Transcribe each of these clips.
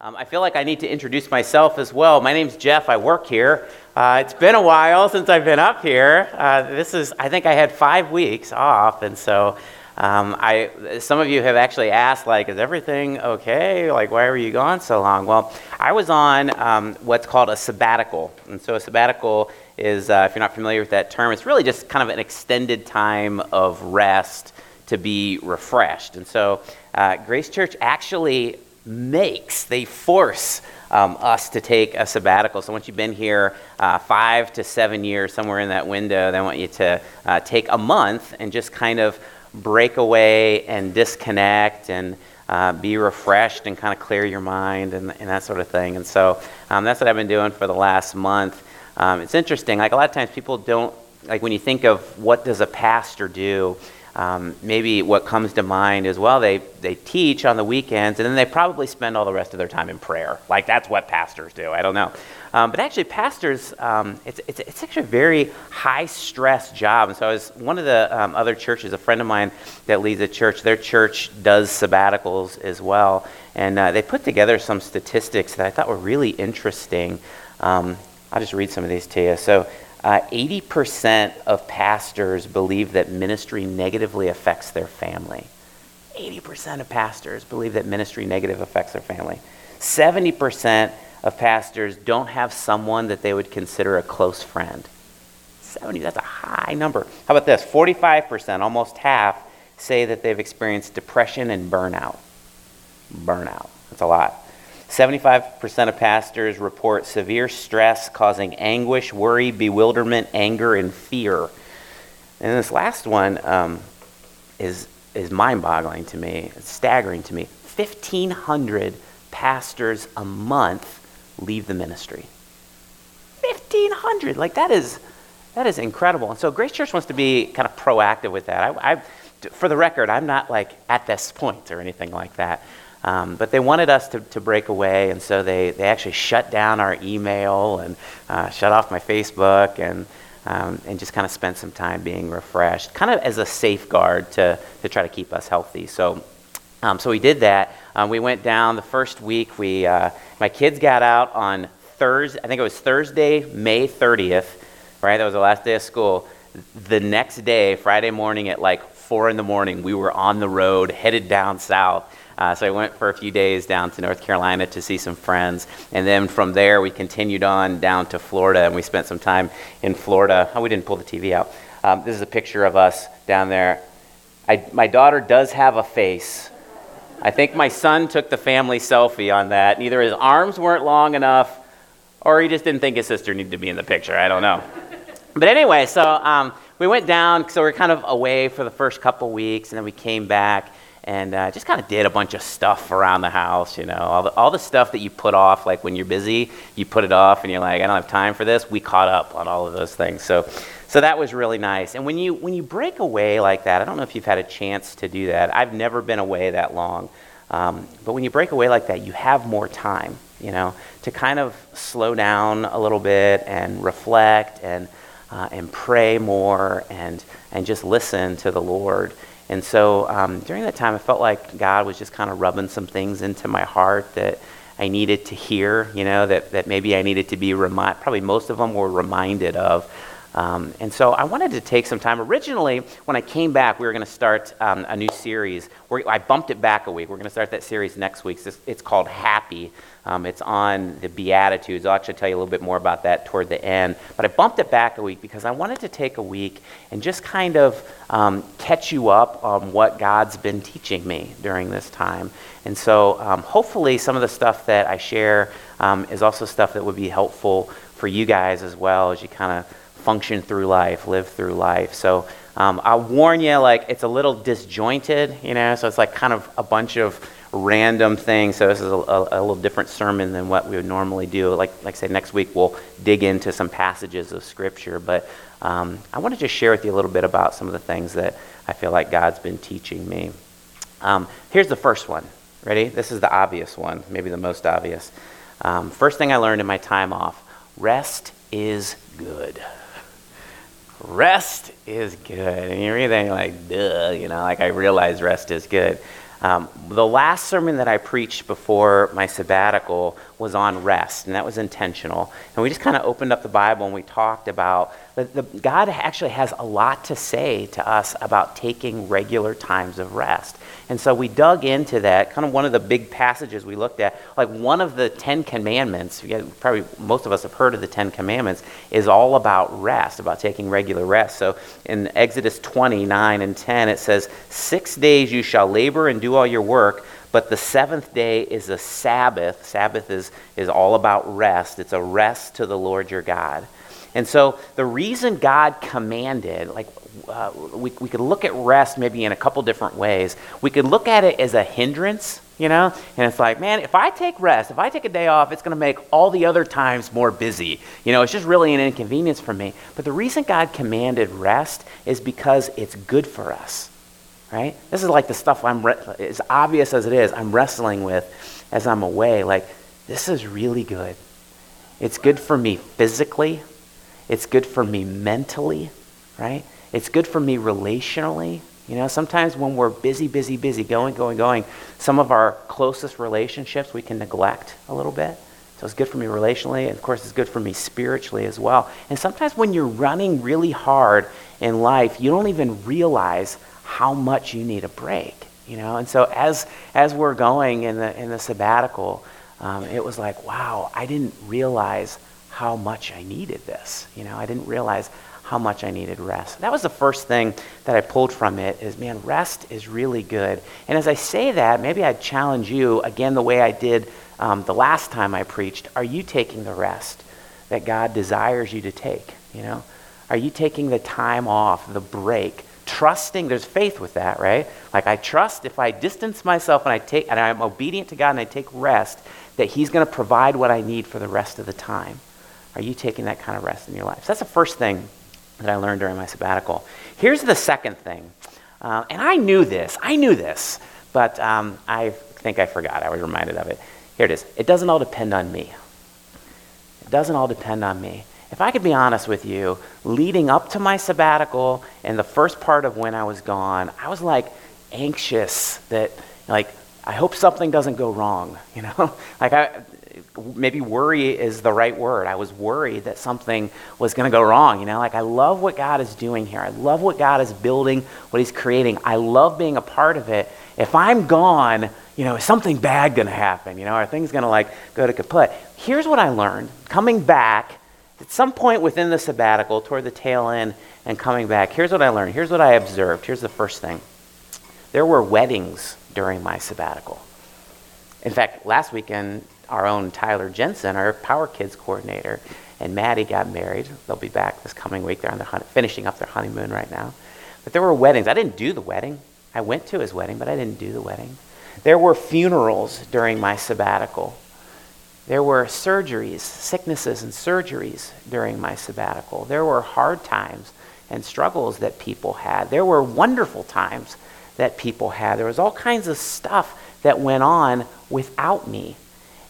Um, I feel like I need to introduce myself as well. My name's Jeff. I work here. Uh, it's been a while since I've been up here. Uh, this is, I think I had five weeks off, and so um, I, some of you have actually asked, like, is everything okay? Like, why were you gone so long? Well, I was on um, what's called a sabbatical, and so a sabbatical is, uh, if you're not familiar with that term, it's really just kind of an extended time of rest to be refreshed. And so, uh, Grace Church actually makes, they force um, us to take a sabbatical. So once you've been here uh, five to seven years, somewhere in that window, they want you to uh, take a month and just kind of break away and disconnect and uh, be refreshed and kind of clear your mind and, and that sort of thing. And so um, that's what I've been doing for the last month. Um, it's interesting. Like a lot of times, people don't like when you think of what does a pastor do um, maybe what comes to mind is well, they, they teach on the weekends, and then they probably spend all the rest of their time in prayer. Like that's what pastors do. I don't know. Um, but actually, pastors, um, it's, it's, it's actually a very high stress job. And so, I was one of the um, other churches, a friend of mine that leads a church, their church does sabbaticals as well. And uh, they put together some statistics that I thought were really interesting. Um, I'll just read some of these to you. So, uh, 80% of pastors believe that ministry negatively affects their family. 80% of pastors believe that ministry negative affects their family. 70% of pastors don't have someone that they would consider a close friend. 70, that's a high number. How about this? 45%, almost half, say that they've experienced depression and burnout. Burnout. That's a lot. 75% of pastors report severe stress causing anguish, worry, bewilderment, anger, and fear. And this last one um, is, is mind boggling to me, it's staggering to me. 1,500 pastors a month leave the ministry. 1,500! Like, that is, that is incredible. And so, Grace Church wants to be kind of proactive with that. I, I, for the record, I'm not like at this point or anything like that. Um, but they wanted us to, to break away, and so they, they actually shut down our email and uh, shut off my Facebook and, um, and just kind of spent some time being refreshed, kind of as a safeguard to, to try to keep us healthy. So, um, so we did that. Um, we went down the first week. We, uh, my kids got out on Thursday, I think it was Thursday, May 30th, right? That was the last day of school. The next day, Friday morning at like 4 in the morning, we were on the road headed down south uh, so I went for a few days down to North Carolina to see some friends. And then from there, we continued on down to Florida, and we spent some time in Florida. Oh, we didn't pull the TV out. Um, this is a picture of us down there. I, my daughter does have a face. I think my son took the family selfie on that. Either his arms weren't long enough, or he just didn't think his sister needed to be in the picture. I don't know. But anyway, so um, we went down, so we are kind of away for the first couple weeks, and then we came back and uh, just kind of did a bunch of stuff around the house, you know, all the, all the stuff that you put off, like when you're busy, you put it off and you're like, I don't have time for this. We caught up on all of those things. So, so that was really nice. And when you, when you break away like that, I don't know if you've had a chance to do that. I've never been away that long. Um, but when you break away like that, you have more time, you know, to kind of slow down a little bit and reflect and, uh, and pray more and, and just listen to the Lord. And so um, during that time, I felt like God was just kind of rubbing some things into my heart that I needed to hear, you know, that, that maybe I needed to be reminded, probably most of them were reminded of. Um, and so I wanted to take some time. Originally, when I came back, we were going to start um, a new series. I bumped it back a week. We're going to start that series next week. It's, it's called Happy. Um, it's on the Beatitudes. I'll actually tell you a little bit more about that toward the end. But I bumped it back a week because I wanted to take a week and just kind of um, catch you up on what God's been teaching me during this time. And so um, hopefully, some of the stuff that I share um, is also stuff that would be helpful for you guys as well as you kind of function through life, live through life. So um, I'll warn you, like, it's a little disjointed, you know, so it's like kind of a bunch of random things. So this is a, a, a, little different sermon than what we would normally do. Like, like I say, next week we'll dig into some passages of Scripture. But um, I want to just share with you a little bit about some of the things that I feel like God's been teaching me. Um, here's the first one. Ready? This is the obvious one, maybe the most obvious. Um, first thing I learned in my time off rest is good rest is good. And you're either like, duh, you know, like I realize rest is good. Um, the last sermon that I preached before my sabbatical was on rest, and that was intentional. And we just kind of opened up the Bible and we talked about that the, God actually has a lot to say to us about taking regular times of rest. And so we dug into that, kind of one of the big passages we looked at. Like one of the Ten Commandments, probably most of us have heard of the Ten Commandments, is all about rest, about taking regular rest. So in Exodus 29 and 10, it says, Six days you shall labor and do all your work, but the seventh day is a Sabbath. Sabbath is, is all about rest, it's a rest to the Lord your God. And so the reason God commanded, like uh, we, we could look at rest maybe in a couple different ways. We could look at it as a hindrance, you know? And it's like, man, if I take rest, if I take a day off, it's going to make all the other times more busy. You know, it's just really an inconvenience for me. But the reason God commanded rest is because it's good for us, right? This is like the stuff I'm, re- as obvious as it is, I'm wrestling with as I'm away. Like, this is really good. It's good for me physically, it's good for me mentally, right? It's good for me relationally. You know, sometimes when we're busy, busy, busy, going, going, going, some of our closest relationships we can neglect a little bit. So it's good for me relationally, and of course, it's good for me spiritually as well. And sometimes when you're running really hard in life, you don't even realize how much you need a break. You know, and so as as we're going in the in the sabbatical, um, it was like, wow, I didn't realize how much I needed this. You know, I didn't realize how much I needed rest. That was the first thing that I pulled from it is man, rest is really good. And as I say that, maybe I'd challenge you again the way I did um, the last time I preached. Are you taking the rest that God desires you to take? You know, are you taking the time off, the break, trusting? There's faith with that, right? Like I trust if I distance myself and I take and I'm obedient to God and I take rest, that He's going to provide what I need for the rest of the time. Are you taking that kind of rest in your life? So that's the first thing that I learned during my sabbatical. Here's the second thing. Uh, and I knew this. I knew this. But um, I think I forgot. I was reminded of it. Here it is. It doesn't all depend on me. It doesn't all depend on me. If I could be honest with you, leading up to my sabbatical and the first part of when I was gone, I was like anxious that, like, I hope something doesn't go wrong. You know, like I, maybe worry is the right word. I was worried that something was going to go wrong. You know, like I love what God is doing here. I love what God is building, what He's creating. I love being a part of it. If I'm gone, you know, is something bad going to happen? You know, are things going to like go to kaput? Here's what I learned coming back at some point within the sabbatical, toward the tail end, and coming back. Here's what I learned. Here's what I observed. Here's the first thing. There were weddings during my sabbatical. In fact, last weekend our own Tyler Jensen, our Power Kids coordinator, and Maddie got married. They'll be back this coming week. They're on their hun- finishing up their honeymoon right now. But there were weddings. I didn't do the wedding. I went to his wedding, but I didn't do the wedding. There were funerals during my sabbatical. There were surgeries, sicknesses and surgeries during my sabbatical. There were hard times and struggles that people had. There were wonderful times that people had. There was all kinds of stuff that went on without me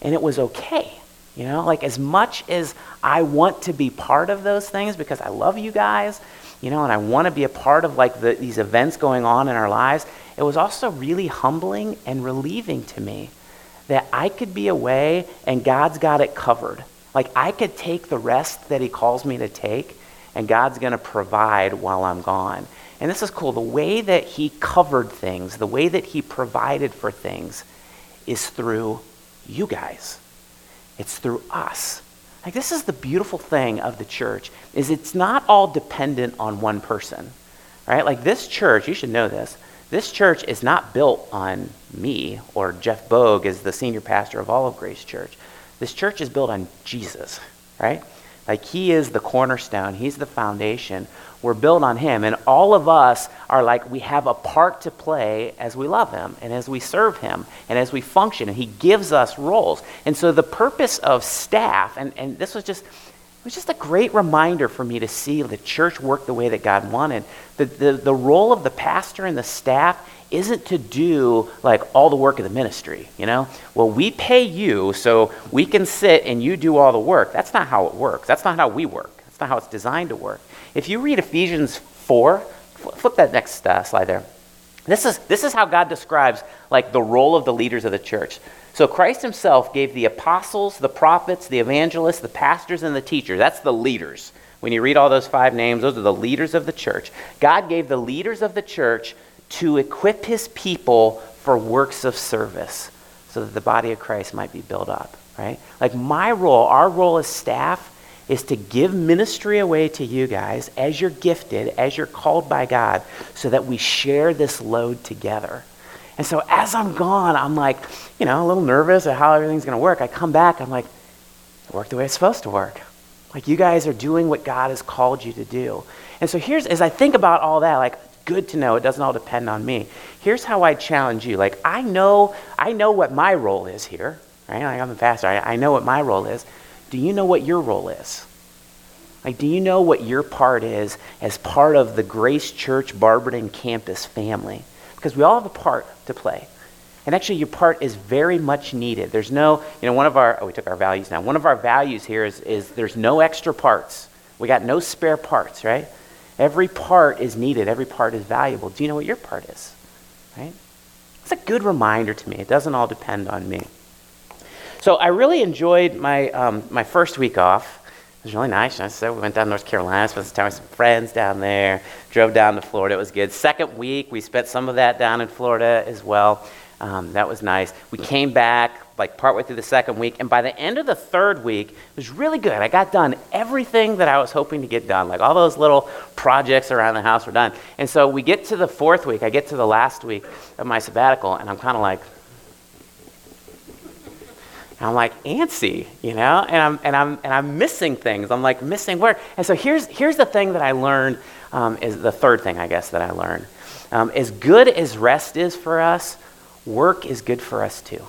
and it was okay. You know, like as much as I want to be part of those things because I love you guys, you know, and I want to be a part of like the, these events going on in our lives, it was also really humbling and relieving to me that I could be away and God's got it covered. Like I could take the rest that He calls me to take, and God's going to provide while I'm gone. And this is cool. The way that He covered things, the way that He provided for things, is through you guys. It's through us. Like this is the beautiful thing of the church is it's not all dependent on one person. Right? Like this church, you should know this. This church is not built on me or Jeff Bogue as the senior pastor of Olive Grace Church. This church is built on Jesus, right? Like he is the cornerstone, he's the foundation. We're built on him. And all of us are like we have a part to play as we love him and as we serve him and as we function. And he gives us roles. And so the purpose of staff, and, and this was just it was just a great reminder for me to see the church work the way that God wanted. The, the, the role of the pastor and the staff isn't to do like all the work of the ministry, you know? Well, we pay you so we can sit and you do all the work. That's not how it works. That's not how we work. That's not how it's designed to work. If you read Ephesians 4, flip that next uh, slide there. This is, this is how God describes like the role of the leaders of the church. So Christ himself gave the apostles, the prophets, the evangelists, the pastors, and the teachers. That's the leaders. When you read all those five names, those are the leaders of the church. God gave the leaders of the church to equip his people for works of service so that the body of Christ might be built up, right? Like my role, our role as staff is to give ministry away to you guys as you're gifted, as you're called by God, so that we share this load together. And so as I'm gone, I'm like, you know, a little nervous at how everything's going to work. I come back, I'm like, it worked the way it's supposed to work. Like you guys are doing what God has called you to do. And so here's, as I think about all that, like, good to know it doesn't all depend on me. Here's how I challenge you. Like, I know, I know what my role is here, right? Like, I'm a pastor. I, I know what my role is. Do you know what your role is? Like, do you know what your part is as part of the Grace Church Barberton campus family? Because we all have a part to play. And actually, your part is very much needed. There's no, you know, one of our, oh, we took our values now. One of our values here is, is there's no extra parts. We got no spare parts, right? Every part is needed, every part is valuable. Do you know what your part is? Right? It's a good reminder to me. It doesn't all depend on me. So I really enjoyed my, um, my first week off. It was really nice. So we went down to North Carolina, spent some time with some friends down there, drove down to Florida. It was good. Second week, we spent some of that down in Florida as well. Um, that was nice. We came back like partway through the second week, and by the end of the third week, it was really good. I got done everything that I was hoping to get done. Like all those little projects around the house were done. And so we get to the fourth week, I get to the last week of my sabbatical, and I'm kind of like, I'm like antsy, you know, and I'm and I'm and I'm missing things. I'm like missing work. And so here's here's the thing that I learned um, is the third thing I guess that I learned. Um, as good as rest is for us, work is good for us too.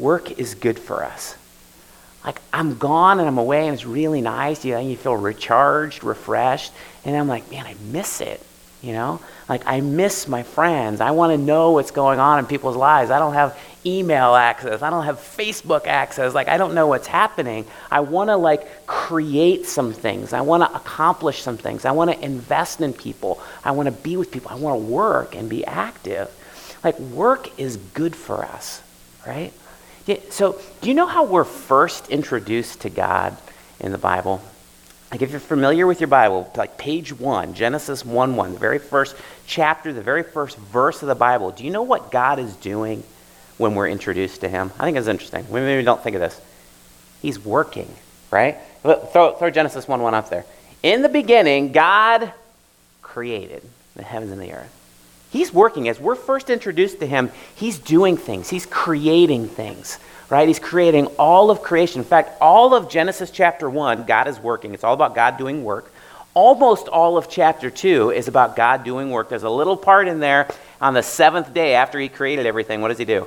Work is good for us. Like I'm gone and I'm away and it's really nice. You know, you feel recharged, refreshed, and I'm like, man, I miss it. You know, like I miss my friends. I want to know what's going on in people's lives. I don't have email access. I don't have Facebook access. Like I don't know what's happening. I want to like create some things. I want to accomplish some things. I want to invest in people. I want to be with people. I want to work and be active. Like, work is good for us, right? So, do you know how we're first introduced to God in the Bible? Like, if you're familiar with your Bible, like page one, Genesis 1 1, the very first chapter, the very first verse of the Bible, do you know what God is doing when we're introduced to Him? I think it's interesting. We maybe don't think of this. He's working, right? Throw, throw Genesis 1 1 up there. In the beginning, God created the heavens and the earth. He's working. As we're first introduced to him, he's doing things, he's creating things, right? He's creating all of creation. In fact, all of Genesis chapter 1, God is working. It's all about God doing work. Almost all of chapter 2 is about God doing work. There's a little part in there on the seventh day after he created everything. What does he do?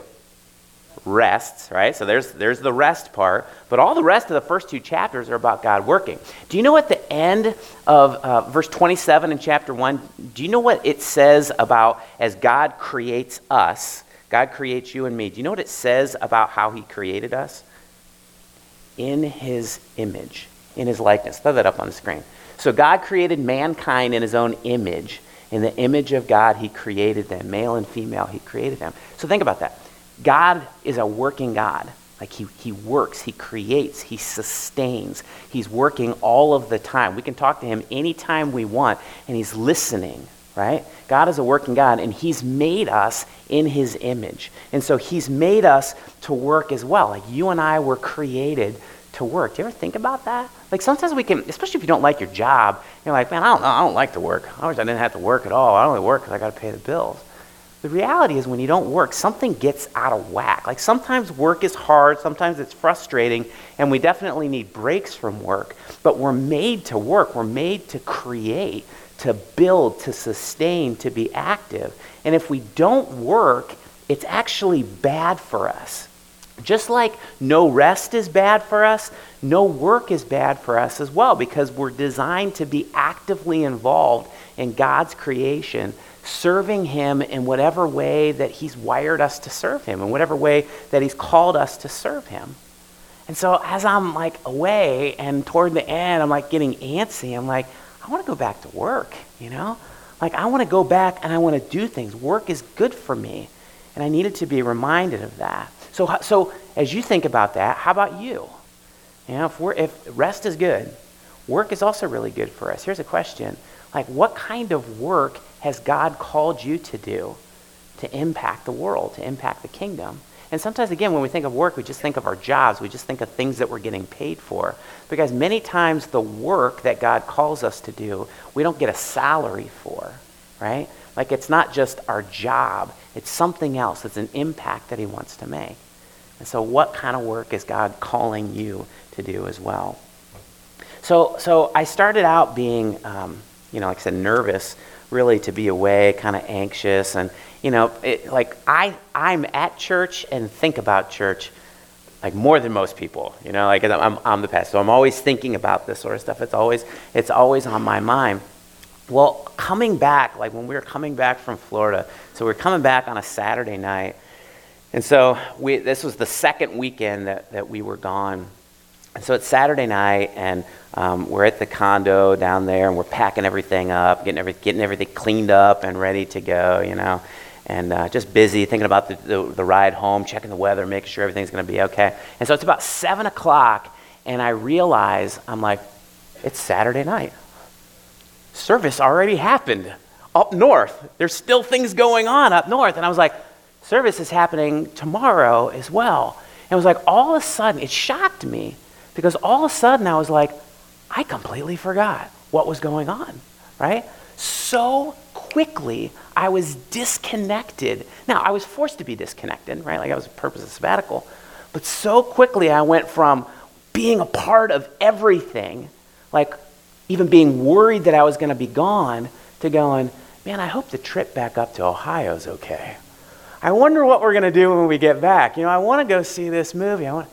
Rests, right? So there's, there's the rest part. But all the rest of the first two chapters are about God working. Do you know at the end of uh, verse 27 in chapter 1, do you know what it says about as God creates us? God creates you and me. Do you know what it says about how he created us? In his image, in his likeness. Throw that up on the screen. So God created mankind in his own image. In the image of God, he created them. Male and female, he created them. So think about that. God is a working God. Like he, he works, he creates, he sustains. He's working all of the time. We can talk to him anytime we want, and he's listening, right? God is a working God, and he's made us in his image. And so he's made us to work as well. Like you and I were created to work. Do you ever think about that? Like sometimes we can, especially if you don't like your job, you're like, man, I don't know, I don't like to work. I wish I didn't have to work at all. I only work because I got to pay the bills. The reality is, when you don't work, something gets out of whack. Like sometimes work is hard, sometimes it's frustrating, and we definitely need breaks from work. But we're made to work, we're made to create, to build, to sustain, to be active. And if we don't work, it's actually bad for us. Just like no rest is bad for us, no work is bad for us as well because we're designed to be actively involved in God's creation serving Him in whatever way that He's wired us to serve Him, in whatever way that He's called us to serve Him. And so as I'm like away and toward the end, I'm like getting antsy. I'm like, I want to go back to work, you know? Like, I want to go back and I want to do things. Work is good for me. And I needed to be reminded of that. So, so as you think about that, how about you? You know, if, we're, if rest is good, work is also really good for us. Here's a question like, what kind of work has God called you to do to impact the world, to impact the kingdom? And sometimes, again, when we think of work, we just think of our jobs. We just think of things that we're getting paid for. Because many times, the work that God calls us to do, we don't get a salary for, right? Like, it's not just our job, it's something else. It's an impact that He wants to make. And so, what kind of work is God calling you to do as well? So, so I started out being. Um, you know, like I said, nervous really to be away, kind of anxious. And, you know, it, like I, I'm at church and think about church like more than most people, you know, like I'm, I'm the pastor. So I'm always thinking about this sort of stuff. It's always, it's always on my mind. Well, coming back, like when we were coming back from Florida, so we are coming back on a Saturday night. And so we, this was the second weekend that, that we were gone. And so it's Saturday night, and um, we're at the condo down there, and we're packing everything up, getting, every, getting everything cleaned up and ready to go, you know, and uh, just busy thinking about the, the, the, ride home, checking the weather, making sure everything's going to be okay. And so it's about 7 o'clock, and I realize, I'm like, it's Saturday night. Service already happened up north. There's still things going on up north. And I was like, service is happening tomorrow as well. And it was like, all of a sudden, it shocked me because all of a sudden I was like, I completely forgot what was going on, right? So quickly I was disconnected. Now, I was forced to be disconnected, right? Like I was a purpose of sabbatical. But so quickly I went from being a part of everything, like even being worried that I was going to be gone, to going, man, I hope the trip back up to Ohio is okay. I wonder what we're going to do when we get back. You know, I want to go see this movie. I want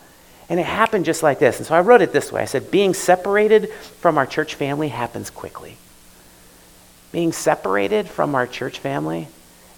and it happened just like this. And so I wrote it this way I said, Being separated from our church family happens quickly. Being separated from our church family,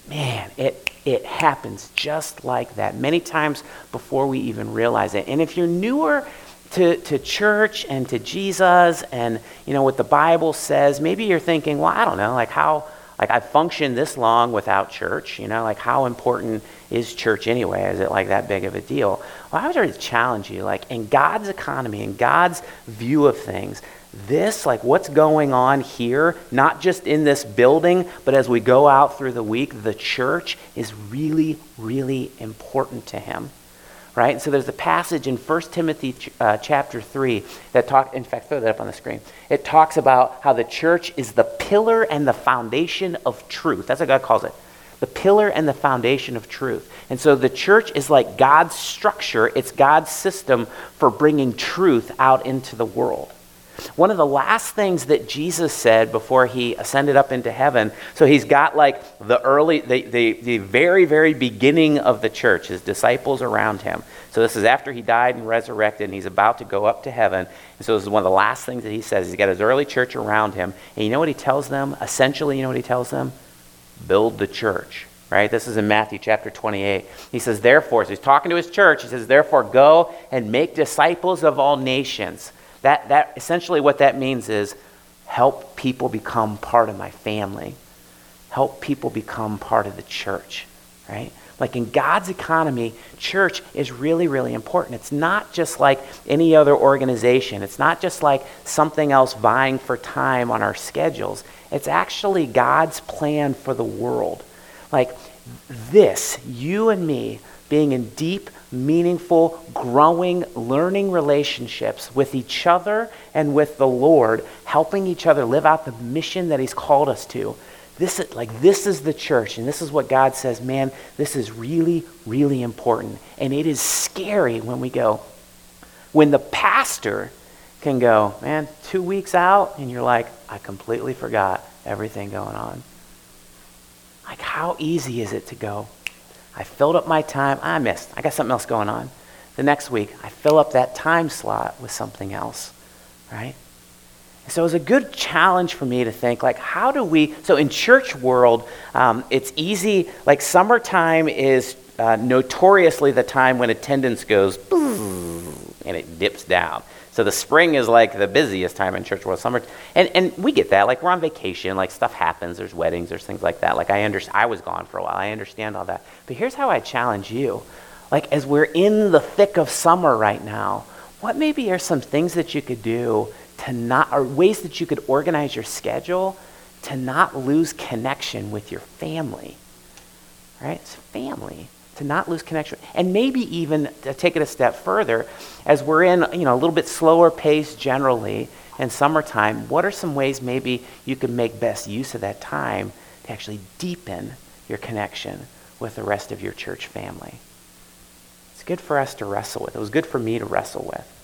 man, it, it happens just like that. Many times before we even realize it. And if you're newer, to, to church and to Jesus and you know what the Bible says, maybe you're thinking, well, I don't know, like how like I've functioned this long without church, you know, like how important is church anyway? Is it like that big of a deal? Well, I would really challenge you, like in God's economy, in God's view of things, this, like what's going on here, not just in this building, but as we go out through the week, the church is really, really important to him right? So there's a passage in 1 Timothy uh, chapter 3 that talk in fact throw that up on the screen. It talks about how the church is the pillar and the foundation of truth. That's what God calls it. The pillar and the foundation of truth. And so the church is like God's structure, it's God's system for bringing truth out into the world. One of the last things that Jesus said before he ascended up into heaven, so he's got like the early, the, the, the very, very beginning of the church, his disciples around him. So this is after he died and resurrected, and he's about to go up to heaven. And so this is one of the last things that he says. He's got his early church around him. And you know what he tells them? Essentially, you know what he tells them? Build the church right? This is in Matthew chapter 28. He says, therefore, so he's talking to his church. He says, therefore, go and make disciples of all nations. That, that essentially what that means is help people become part of my family. Help people become part of the church, right? Like in God's economy, church is really, really important. It's not just like any other organization. It's not just like something else vying for time on our schedules. It's actually God's plan for the world. Like this, you and me, being in deep, meaningful, growing, learning relationships with each other and with the Lord, helping each other live out the mission that He's called us to. This is like this is the church, and this is what God says, man, this is really, really important. And it is scary when we go, when the pastor can go, man, two weeks out, and you're like, I completely forgot everything going on. Like, how easy is it to go, I filled up my time. I missed. I got something else going on. The next week, I fill up that time slot with something else, right? So it was a good challenge for me to think, like, how do we? So in church world, um, it's easy. Like summertime is uh, notoriously the time when attendance goes, and it dips down. So the spring is like the busiest time in church world. Summer, and, and we get that. Like we're on vacation, like stuff happens. There's weddings, there's things like that. Like I understand. I was gone for a while. I understand all that. But here's how I challenge you. Like as we're in the thick of summer right now, what maybe are some things that you could do to not, or ways that you could organize your schedule to not lose connection with your family? Right? It's family to not lose connection. And maybe even to take it a step further, as we're in you know, a little bit slower pace generally in summertime, what are some ways maybe you could make best use of that time to actually deepen your connection with the rest of your church family? It's good for us to wrestle with. It was good for me to wrestle with.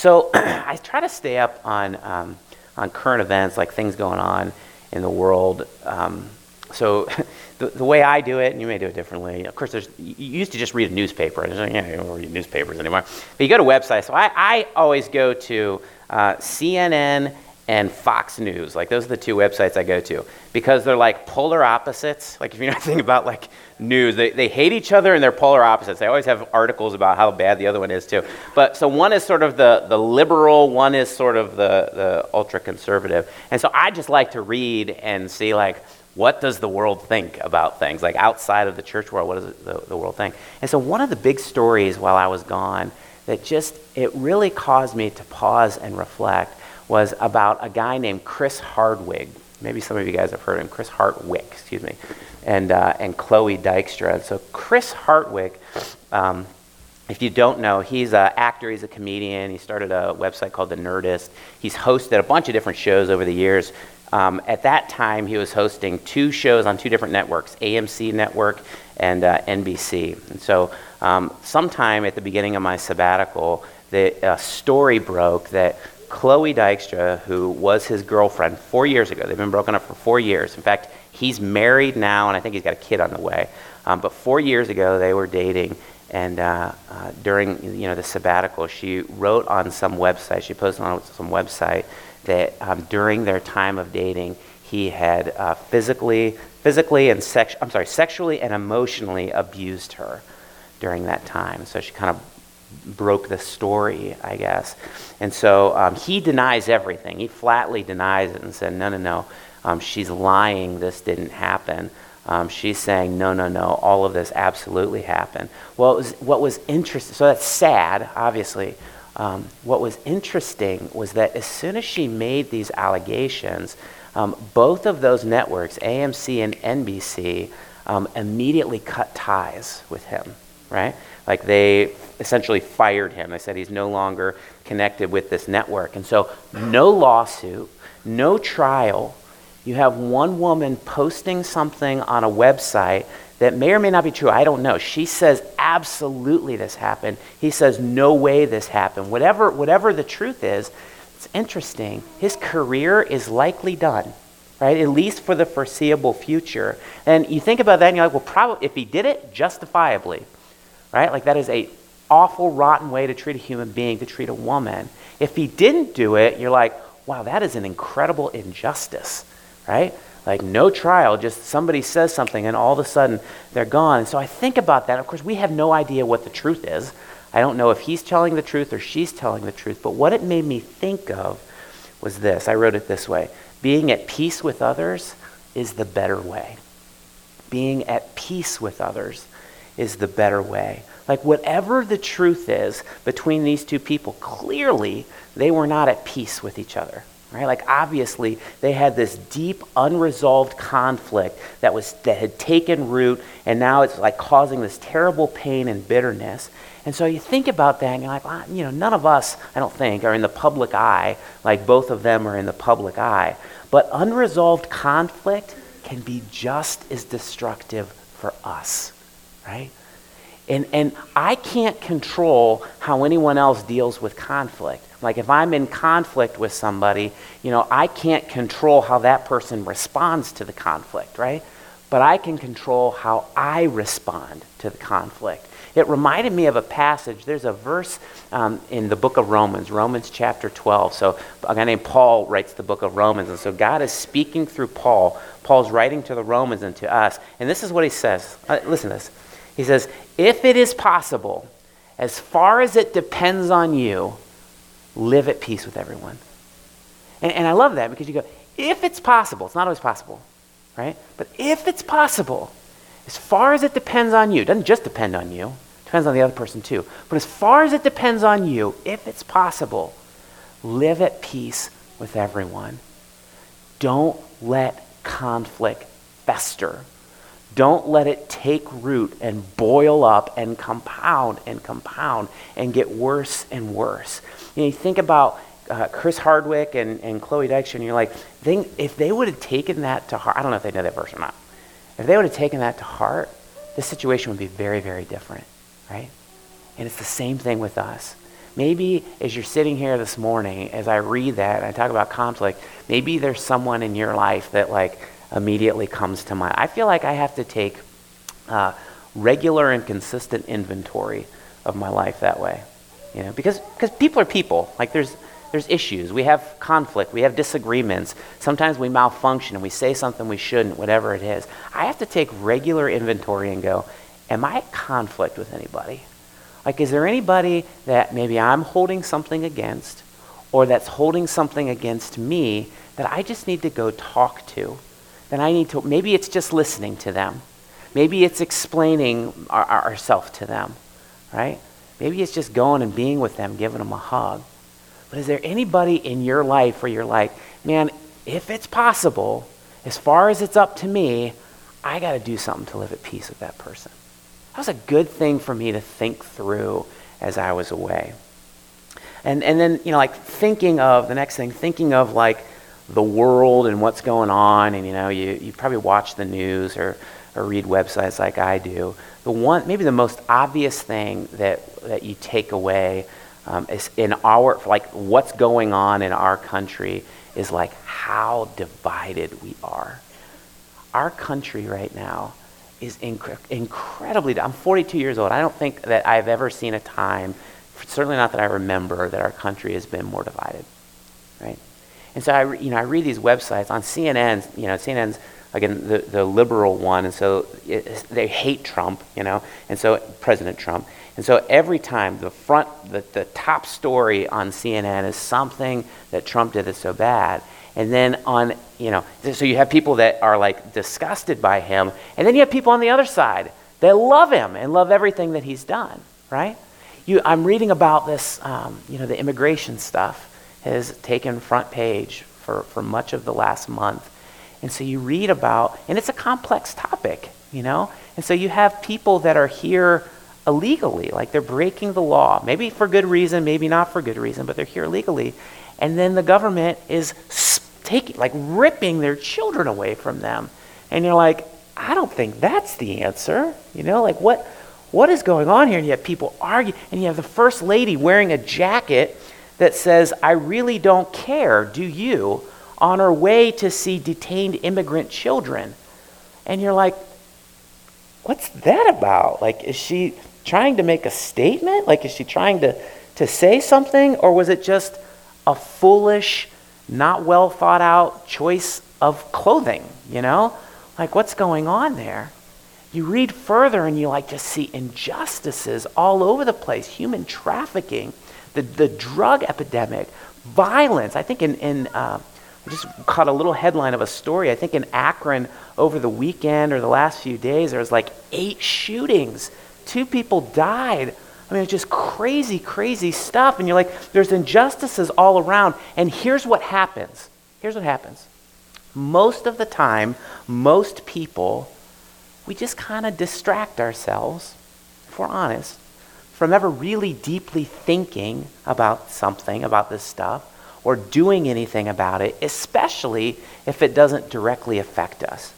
So I try to stay up on, um, on current events, like things going on in the world. Um, so the, the way I do it, and you may do it differently. Of course, there's you used to just read a newspaper. Like, yeah, you don't read newspapers anymore. But you go to websites. So I, I always go to uh, CNN and Fox News. Like those are the two websites I go to because they're like polar opposites. Like if you know anything about like news, they, they hate each other and they're polar opposites. They always have articles about how bad the other one is too. But so one is sort of the, the liberal, one is sort of the, the ultra conservative. And so I just like to read and see like what does the world think about things? Like outside of the church world, what does the, the world think? And so one of the big stories while I was gone that just, it really caused me to pause and reflect was about a guy named Chris Hardwick. Maybe some of you guys have heard of him, Chris Hartwick, excuse me, and, uh, and Chloe Dykstra. So Chris Hartwick, um, if you don't know, he's an actor, he's a comedian. He started a website called The Nerdist. He's hosted a bunch of different shows over the years. Um, at that time, he was hosting two shows on two different networks AMC Network and uh, NBC. And so, um, sometime at the beginning of my sabbatical, the story broke that Chloe Dykstra, who was his girlfriend four years ago, they've been broken up for four years. In fact, he's married now, and I think he's got a kid on the way. Um, but four years ago, they were dating. And uh, uh, during you know the sabbatical, she wrote on some website. She posted on some website that um, during their time of dating, he had uh, physically, physically and sex- I'm sorry, sexually and emotionally abused her during that time. So she kind of broke the story, I guess. And so um, he denies everything. He flatly denies it and said, no, no, no, um, she's lying. This didn't happen. Um, she's saying, no, no, no, all of this absolutely happened. Well, was, what was interesting, so that's sad, obviously. Um, what was interesting was that as soon as she made these allegations, um, both of those networks, AMC and NBC, um, immediately cut ties with him, right? Like they essentially fired him. They said he's no longer connected with this network. And so, no lawsuit, no trial. You have one woman posting something on a website that may or may not be true. I don't know. She says absolutely this happened. He says no way this happened. Whatever, whatever the truth is, it's interesting. His career is likely done, right? At least for the foreseeable future. And you think about that and you're like, well, probably if he did it justifiably, right? Like that is a awful, rotten way to treat a human being, to treat a woman. If he didn't do it, you're like, wow, that is an incredible injustice, right? Like no trial, just somebody says something and all of a sudden they're gone. And so I think about that. Of course, we have no idea what the truth is. I don't know if he's telling the truth or she's telling the truth, but what it made me think of was this. I wrote it this way Being at peace with others is the better way. Being at peace with others is the better way. Like, whatever the truth is between these two people, clearly they were not at peace with each other right? Like obviously they had this deep unresolved conflict that was that had taken root and now it's like causing this terrible pain and bitterness. And so you think about that and you're like well, you know none of us i don't think are in the public eye like both of them are in the public eye. But unresolved conflict can be just as destructive for us right and, and I can't control how anyone else deals with conflict. Like if I'm in conflict with somebody, you know, I can't control how that person responds to the conflict, right? But I can control how I respond to the conflict. It reminded me of a passage. There's a verse um, in the book of Romans, Romans chapter 12. So a guy named Paul writes the book of Romans. And so God is speaking through Paul. Paul's writing to the Romans and to us. And this is what he says. Uh, listen to this. He says, If it is possible, as far as it depends on you, live at peace with everyone. And, and I love that because you go, if it's possible, it's not always possible, right? But if it's possible, as far as it depends on you, it doesn't just depend on you, depends on the other person too. But as far as it depends on you, if it's possible, live at peace with everyone. Don't let conflict fester. Don't let it take root and boil up and compound and compound and get worse and worse. You, know, you think about uh, Chris Hardwick and, and Chloe Dykstra, and you're like, they, if they would have taken that to heart, I don't know if they know that verse or not. If they would have taken that to heart, this situation would be very, very different, right? And it's the same thing with us. Maybe as you're sitting here this morning, as I read that and I talk about conflict, maybe there's someone in your life that like immediately comes to mind. I feel like I have to take uh, regular and consistent inventory of my life that way, you know, because because people are people. Like there's there's issues. We have conflict. We have disagreements. Sometimes we malfunction and we say something we shouldn't, whatever it is. I have to take regular inventory and go, am I at conflict with anybody? Like, is there anybody that maybe I'm holding something against or that's holding something against me that I just need to go talk to? Then I need to, maybe it's just listening to them. Maybe it's explaining our, ourselves to them, right? Maybe it's just going and being with them, giving them a hug. But is there anybody in your life where you're like, man, if it's possible, as far as it's up to me, I got to do something to live at peace with that person? That was a good thing for me to think through as I was away. And, and then, you know, like thinking of the next thing, thinking of like the world and what's going on. And, you know, you, you probably watch the news or, or read websites like I do. The one, maybe the most obvious thing that, that you take away um, is in our, like what's going on in our country is like how divided we are. Our country right now is inc- incredibly, I'm 42 years old. I don't think that I've ever seen a time, certainly not that I remember, that our country has been more divided, right? And so I, you know, I read these websites on CNN. You know, CNN's again the, the liberal one, and so it, they hate Trump. You know, and so President Trump. And so every time the front, the, the top story on CNN is something that Trump did that's so bad. And then on, you know, so you have people that are like disgusted by him, and then you have people on the other side that love him and love everything that he's done, right? You, I'm reading about this, um, you know, the immigration stuff has taken front page for, for much of the last month. And so you read about, and it's a complex topic, you know? And so you have people that are here illegally, like they're breaking the law, maybe for good reason, maybe not for good reason, but they're here illegally. And then the government is taking, like ripping their children away from them. And you're like, I don't think that's the answer. You know, like what, what is going on here? And you have people argue, and you have the first lady wearing a jacket that says, I really don't care, do you, on her way to see detained immigrant children. And you're like, what's that about? Like, is she trying to make a statement? Like, is she trying to, to say something? Or was it just a foolish, not well thought out choice of clothing, you know? Like, what's going on there? You read further and you like just see injustices all over the place, human trafficking the, the drug epidemic, violence. I think in, in uh, I just caught a little headline of a story. I think in Akron over the weekend or the last few days, there was like eight shootings. Two people died. I mean, it's just crazy, crazy stuff. And you're like, there's injustices all around. And here's what happens. Here's what happens. Most of the time, most people, we just kind of distract ourselves, if we're honest, from ever really deeply thinking about something, about this stuff, or doing anything about it, especially if it doesn't directly affect us.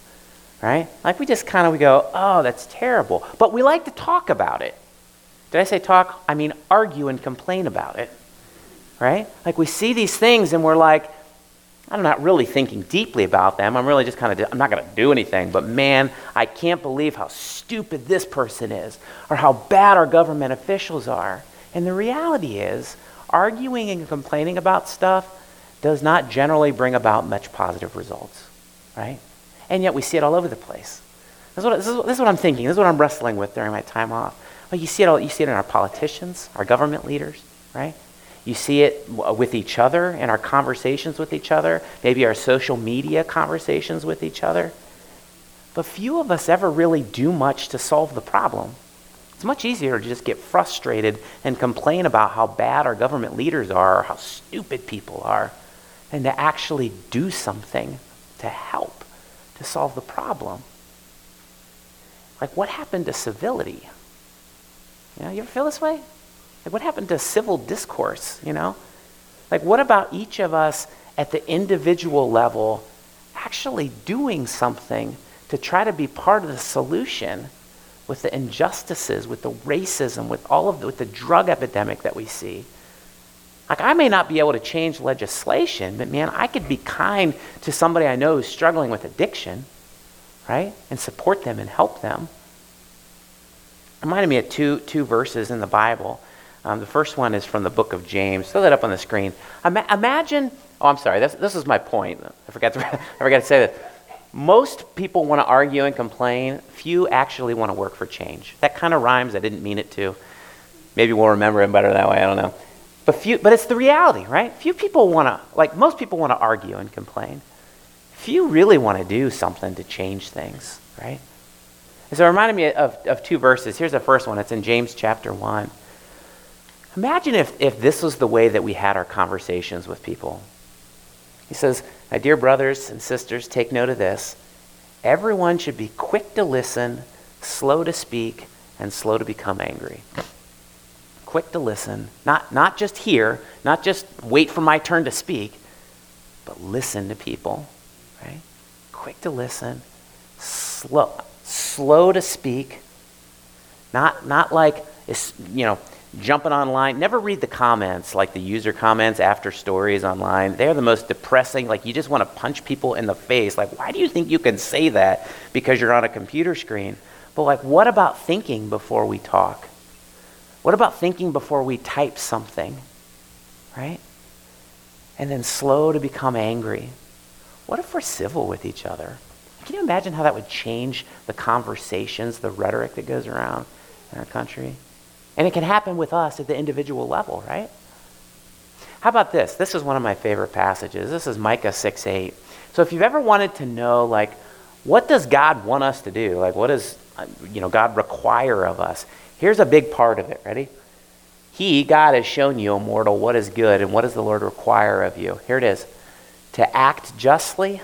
Right? Like we just kind of we go, oh, that's terrible. But we like to talk about it. Did I say talk? I mean argue and complain about it. Right? Like we see these things and we're like, I'm not really thinking deeply about them. I'm really just kind of, I'm not going to do anything. But man, I can't believe how stupid this person is or how bad our government officials are. And the reality is, arguing and complaining about stuff does not generally bring about much positive results, right? And yet we see it all over the place. This is what, this is this is what I'm thinking. This is what I'm wrestling with during my time off. Well, you see it all, you see it in our politicians, our government leaders, right? You see it uh, with each other in our conversations with each other, maybe our social media conversations with each other. But few of us ever really do much to solve the problem. It's much easier to just get frustrated and complain about how bad our government leaders are or how stupid people are than to actually do something to help to solve the problem. Like, what happened to civility? You know, you ever feel this way? Like, what happened to civil discourse, you know? Like, what about each of us at the individual level actually doing something to try to be part of the solution with the injustices, with the racism, with all of the, with the drug epidemic that we see? Like, I may not be able to change legislation, but man, I could be kind to somebody I know who's struggling with addiction, right? And support them and help them. It reminded me of two, two verses in the Bible um, the first one is from the book of James. Throw that up on the screen. Ima- imagine, oh, I'm sorry, this, this is my point. I forgot, to, I forgot to say this. Most people want to argue and complain. Few actually want to work for change. That kind of rhymes. I didn't mean it to. Maybe we'll remember it better that way. I don't know. But few, but it's the reality, right? Few people want to, like most people want to argue and complain. Few really want to do something to change things, right? And so it reminded me of, of two verses. Here's the first one. It's in James chapter 1. Imagine if, if this was the way that we had our conversations with people. He says, My dear brothers and sisters, take note of this. Everyone should be quick to listen, slow to speak, and slow to become angry. Quick to listen, not, not just hear, not just wait for my turn to speak, but listen to people, right? Quick to listen, slow, slow to speak, not, not like, you know, jumping online. Never read the comments, like the user comments after stories online. They're the most depressing. Like, you just want to punch people in the face. Like, why do you think you can say that because you're on a computer screen? But, like, what about thinking before we talk? What about thinking before we type something? Right? And then slow to become angry. What if we're civil with each other? Can you imagine how that would change the conversations, the rhetoric that goes around in our country? And it can happen with us at the individual level, right? How about this? This is one of my favorite passages. This is Micah 6 8. So if you've ever wanted to know, like, what does God want us to do? Like, what does, you know, God require of us? Here's a big part of it. Ready? He, God, has shown you, O mortal, what is good, and what does the Lord require of you? Here it is to act justly,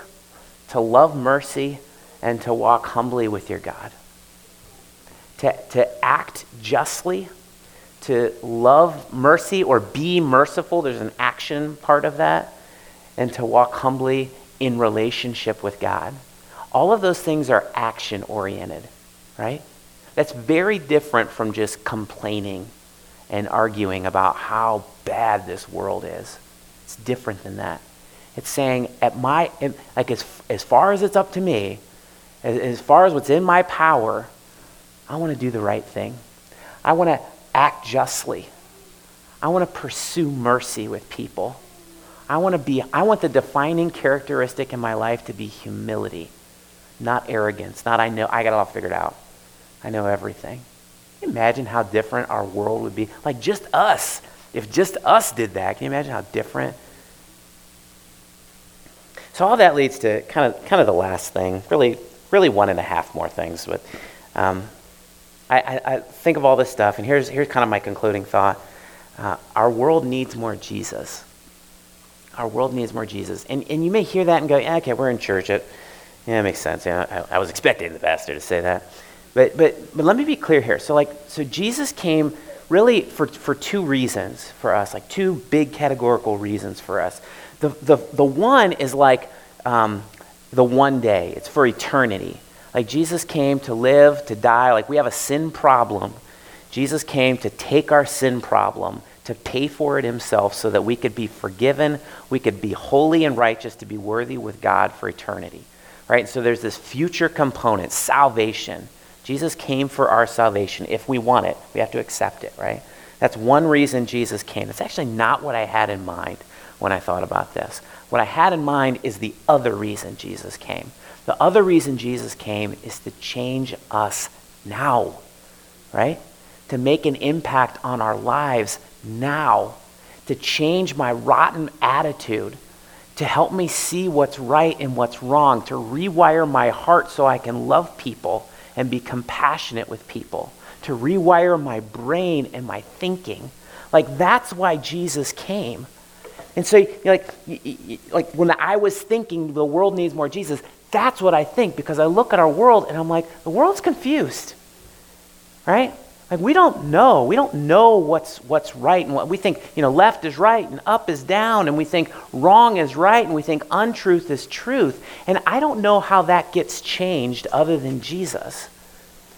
to love mercy, and to walk humbly with your God. To, to act justly, to love mercy or be merciful. There's an action part of that. And to walk humbly in relationship with God. All of those things are action oriented, right? That's very different from just complaining and arguing about how bad this world is. It's different than that. It's saying, at my, like as, as far as it's up to me, as, as far as what's in my power, I want to do the right thing. I want to act justly. I want to pursue mercy with people. I want to be I want the defining characteristic in my life to be humility, not arrogance, not I know I got it all figured out. I know everything. imagine how different our world would be? Like just us. If just us did that, can you imagine how different? So all that leads to kind of kind of the last thing, really really one and a half more things, but um, I, I, I, think of all this stuff, and here's, here's kind of my concluding thought. Uh, our world needs more Jesus. Our world needs more Jesus. And, and you may hear that and go, yeah, okay, we're in church. It, yeah, it makes sense. Yeah, I, I was expecting the pastor to say that. But, but, but let me be clear here. So, like, so Jesus came really for, for two reasons for us, like two big categorical reasons for us. The, the, the one is like um, the one day, it's for eternity. Like Jesus came to live, to die. Like we have a sin problem. Jesus came to take our sin problem, to pay for it himself so that we could be forgiven, we could be holy and righteous, to be worthy with God for eternity. Right? So there's this future component, salvation. Jesus came for our salvation. If we want it, we have to accept it, right? That's one reason Jesus came. That's actually not what I had in mind when I thought about this. What I had in mind is the other reason Jesus came. The other reason Jesus came is to change us now, right? to make an impact on our lives now, to change my rotten attitude, to help me see what's right and what's wrong, to rewire my heart so I can love people and be compassionate with people, to rewire my brain and my thinking. Like, that's why Jesus came. And so, like, like when I was thinking the world needs more Jesus, that's what I think because I look at our world and I'm like, the world's confused, right? Like we don't know. We don't know what's what's right and what we think, you know, left is right and up is down and we think wrong is right and we think untruth is truth. And I don't know how that gets changed other than Jesus.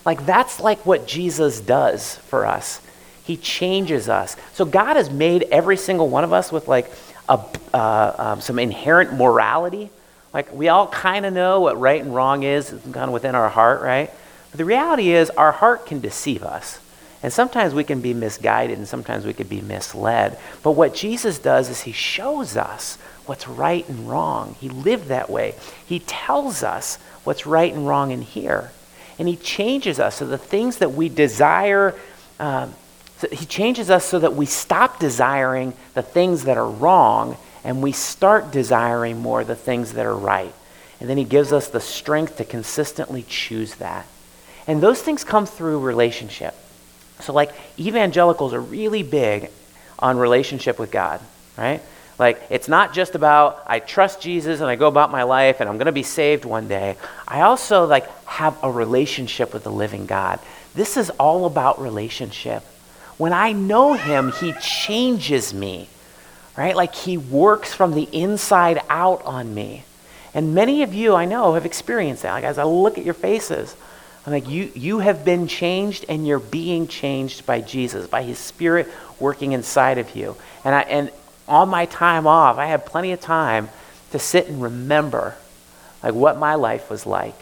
Like that's like what Jesus does for us. He changes us. So God has made every single one of us with like a, uh, um, some inherent morality. Like we all kind of know what right and wrong is, kind of within our heart, right? But the reality is, our heart can deceive us. And sometimes we can be misguided and sometimes we can be misled. But what Jesus does is he shows us what's right and wrong. He lived that way. He tells us what's right and wrong in here. And he changes us so the things that we desire, um, so he changes us so that we stop desiring the things that are wrong and we start desiring more the things that are right. And then he gives us the strength to consistently choose that. And those things come through relationship. So, like, evangelicals are really big on relationship with God, right? Like, it's not just about I trust Jesus and I go about my life and I'm going to be saved one day. I also, like, have a relationship with the living God. This is all about relationship. When I know Him, He changes me, right? Like, He works from the inside out on me. And many of you I know have experienced that. Like, as I look at your faces, I'm like, you, you have been changed and you're being changed by Jesus, by his spirit working inside of you. And, I, and on my time off, I have plenty of time to sit and remember like what my life was like.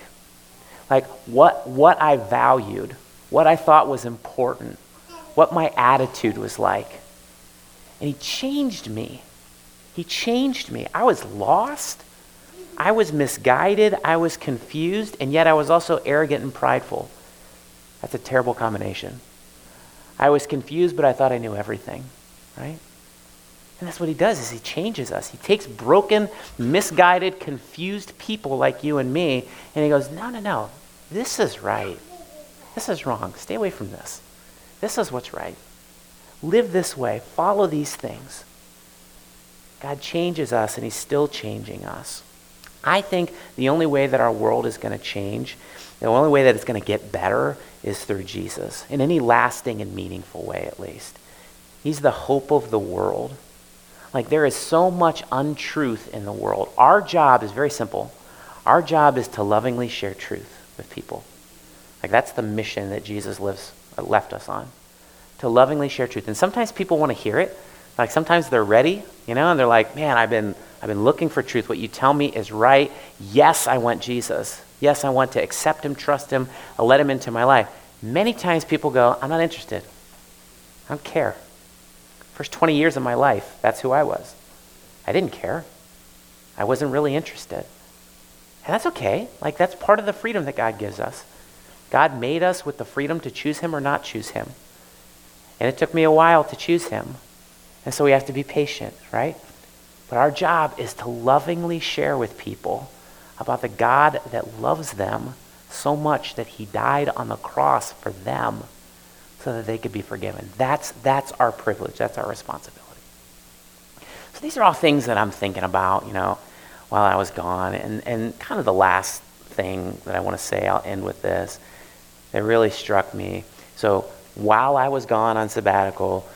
Like what, what I valued, what I thought was important, what my attitude was like. And he changed me. He changed me. I was lost. I was misguided, I was confused, and yet I was also arrogant and prideful. That's a terrible combination. I was confused, but I thought I knew everything, right? And that's what he does is he changes us. He takes broken, misguided, confused people like you and me, and he goes, "No, no, no. This is right. This is wrong. Stay away from this. This is what's right. Live this way. Follow these things." God changes us and he's still changing us. I think the only way that our world is going to change, the only way that it's going to get better is through Jesus, in any lasting and meaningful way at least. He's the hope of the world. Like there is so much untruth in the world. Our job is very simple. Our job is to lovingly share truth with people. Like that's the mission that Jesus lives, left us on. To lovingly share truth. And sometimes people want to hear it. Like sometimes they're ready, you know, and they're like, man, I've been I've been looking for truth. What you tell me is right. Yes, I want Jesus. Yes, I want to accept him, trust him, I'll let him into my life. Many times people go, I'm not interested. I don't care. First 20 years of my life, that's who I was. I didn't care. I wasn't really interested. And that's okay. Like, that's part of the freedom that God gives us. God made us with the freedom to choose Him or not choose Him. And it took me a while to choose Him. And so we have to be patient, right? But our job is to lovingly share with people about the God that loves them so much that he died on the cross for them so that they could be forgiven. That's, that's our privilege. That's our responsibility. So these are all things that I'm thinking about, you know, while I was gone. And, and kind of the last thing that I want to say, I'll end with this, that really struck me. So while I was gone on sabbatical,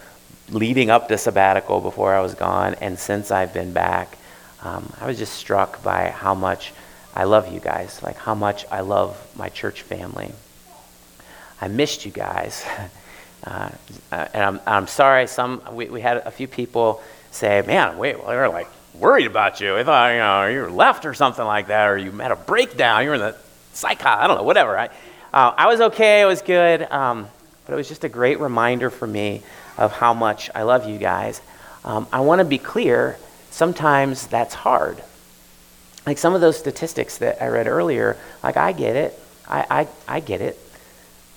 leading up to sabbatical before I was gone and since I've been back, um, I was just struck by how much I love you guys, like how much I love my church family. I missed you guys. Uh, and I'm, I'm sorry, some, we, we had a few people say, man, wait, they were like worried about you. I thought, you know, you were left or something like that, or you had a breakdown, you were in the psych, I don't know, whatever. I, uh, I was okay, it was good, um, but it was just a great reminder for me of how much I love you guys. Um, I want to be clear, sometimes that's hard. Like some of those statistics that I read earlier, like I get it. I, I, I get it.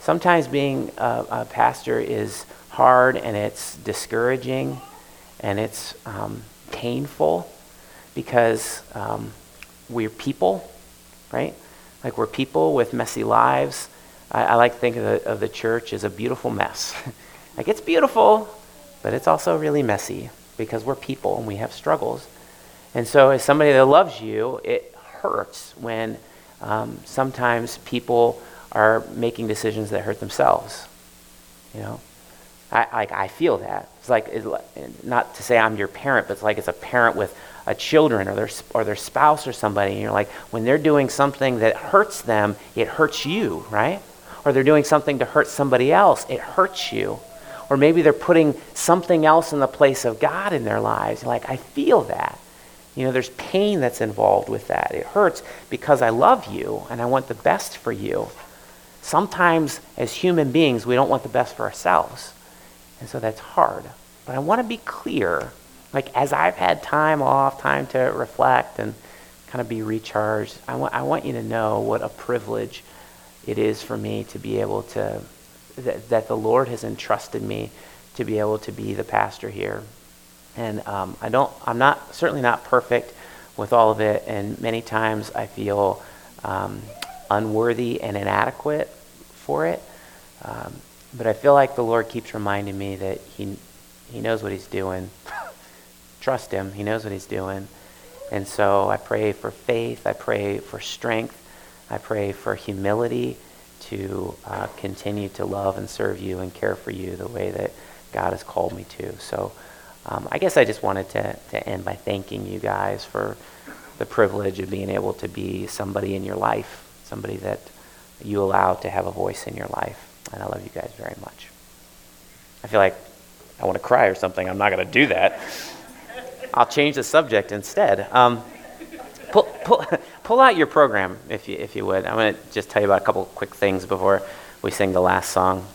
sometimes being a, a, pastor is hard and it's discouraging and it's um, painful because um, we're people, right? Like we're people with messy lives. I, I like to think of the, of the church as a beautiful mess. like it's beautiful, but it's also really messy because we're people and we have struggles. And so, as somebody that loves you, it hurts when um, sometimes people are making decisions that hurt themselves. You know, I, like I feel that. It's like not to say I'm your parent, but it's like it's a parent with a children or their or their spouse or somebody. And you're like, when they're doing something that hurts them, it hurts you, right? Or they're doing something to hurt somebody else, it hurts you. Or maybe they're putting something else in the place of God in their lives. Like, I feel that. You know, there's pain that's involved with that. It hurts because I love you and I want the best for you. Sometimes, as human beings, we don't want the best for ourselves. And so that's hard. But I want to be clear. Like, as I've had time off, time to reflect and kind of be recharged, I want, I want you to know what a privilege it is for me to be able to, that, that the Lord has entrusted me to be able to be the pastor here. And um, I don't, I'm not, certainly not perfect with all of it. And many times I feel um, unworthy and inadequate for it. Um, but I feel like the Lord keeps reminding me that He, he knows what He's doing. Trust Him, He knows what He's doing. And so I pray for faith, I pray for strength, I pray for humility to uh, continue to love and serve you and care for you the way that God has called me to. So um, I guess I just wanted to, to end by thanking you guys for the privilege of being able to be somebody in your life, somebody that you allow to have a voice in your life. And I love you guys very much. I feel like I want to cry or something. I'm not going to do that. I'll change the subject instead. Um, pull, pull, pull out your program, if you, if you would. I'm going to just tell you about a couple quick things before we sing the last song.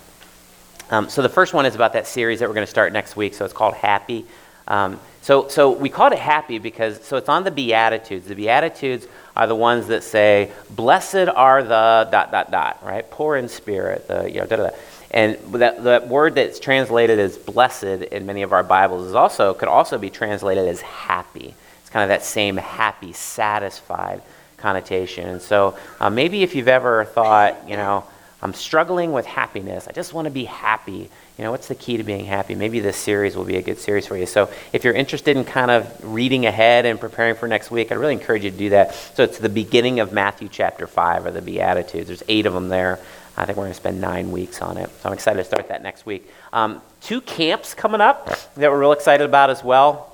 Um, so the first one is about that series that we're going to start next week. So it's called Happy. Um, so, so we called it Happy because so it's on the Beatitudes. The Beatitudes are the ones that say, "Blessed are the dot dot dot," right? Poor in spirit, the you know da da da. And that, that word that's translated as blessed in many of our Bibles is also could also be translated as happy. Kind of that same happy, satisfied connotation. And so uh, maybe if you've ever thought, you know, I'm struggling with happiness. I just want to be happy. You know, what's the key to being happy? Maybe this series will be a good series for you. So, if you're interested in kind of reading ahead and preparing for next week, I'd really encourage you to do that. So, it's the beginning of Matthew chapter 5 or the Beatitudes. There's eight of them there. I think we're going to spend nine weeks on it. So, I'm excited to start that next week. Um, two camps coming up that we're real excited about as well.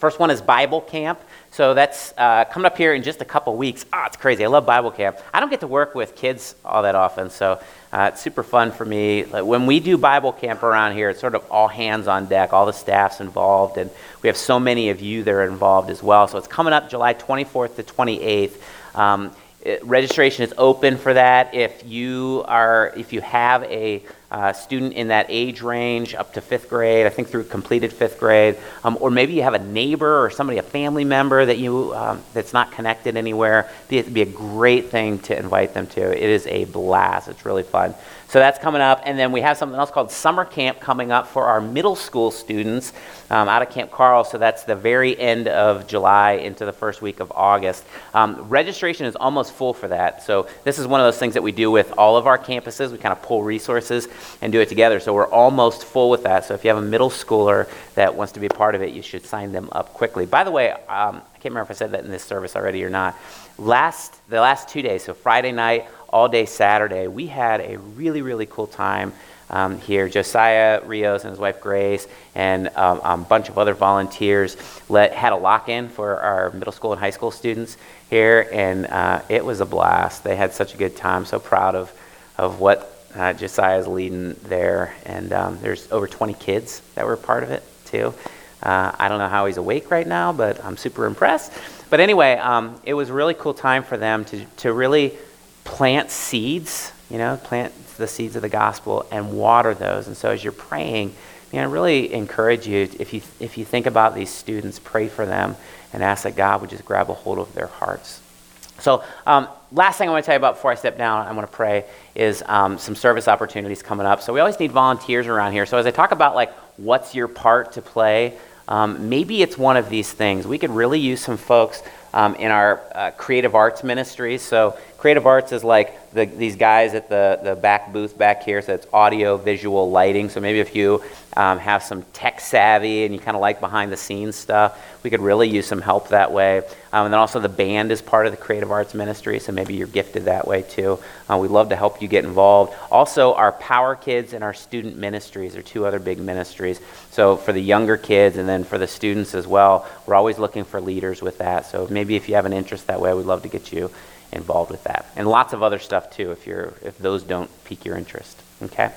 First one is Bible Camp. So that's uh, coming up here in just a couple weeks. Ah, it's crazy. I love Bible camp. I don't get to work with kids all that often, so uh, it's super fun for me. Like when we do Bible camp around here, it's sort of all hands on deck, all the staff's involved, and we have so many of you that are involved as well. So it's coming up July 24th to 28th. Um, it, registration is open for that. If you are, if you have a uh, student in that age range up to fifth grade, I think through completed fifth grade, um, or maybe you have a neighbor or somebody, a family member that you um, that's not connected anywhere. It'd be a great thing to invite them to. It is a blast. It's really fun. So that's coming up. And then we have something else called summer camp coming up for our middle school students um, out of Camp Carl. So that's the very end of July into the first week of August. Um, registration is almost full for that. So this is one of those things that we do with all of our campuses. We kind of pull resources and do it together. So we're almost full with that. So if you have a middle schooler that wants to be a part of it, you should sign them up quickly. By the way, um, I can't remember if I said that in this service already or not. Last the last two days, so Friday night all day Saturday, we had a really, really cool time um, here. Josiah Rios and his wife Grace and um, a bunch of other volunteers let, had a lock in for our middle school and high school students here, and uh, it was a blast. They had such a good time. So proud of, of what uh, Josiah is leading there. And um, there's over 20 kids that were part of it, too. Uh, I don't know how he's awake right now, but I'm super impressed. But anyway, um, it was a really cool time for them to, to really plant seeds, you know, plant the seeds of the gospel and water those. And so as you're praying, I really encourage you, if you, if you think about these students, pray for them and ask that God would just grab a hold of their hearts. So um, last thing I want to tell you about before I step down, I want to pray, is um, some service opportunities coming up. So we always need volunteers around here. So as I talk about like what's your part to play, um, maybe it's one of these things. We could really use some folks um, in our uh, creative arts ministries. So creative arts is like the, these guys at the, the back booth back here. So it's audio, visual, lighting. So maybe if you um, have some tech savvy and you kind of like behind the scenes stuff, we could really use some help that way. Um, and then also the band is part of the creative arts ministry. So maybe you're gifted that way too. Uh, we'd love to help you get involved. Also, our Power Kids and our student ministries are two other big ministries. So for the younger kids and then for the students as well, we're always looking for leaders with that. So maybe if you have an interest that way, we'd love to get you involved with that. And lots of other stuff too if you're if those don't pique your interest. Okay?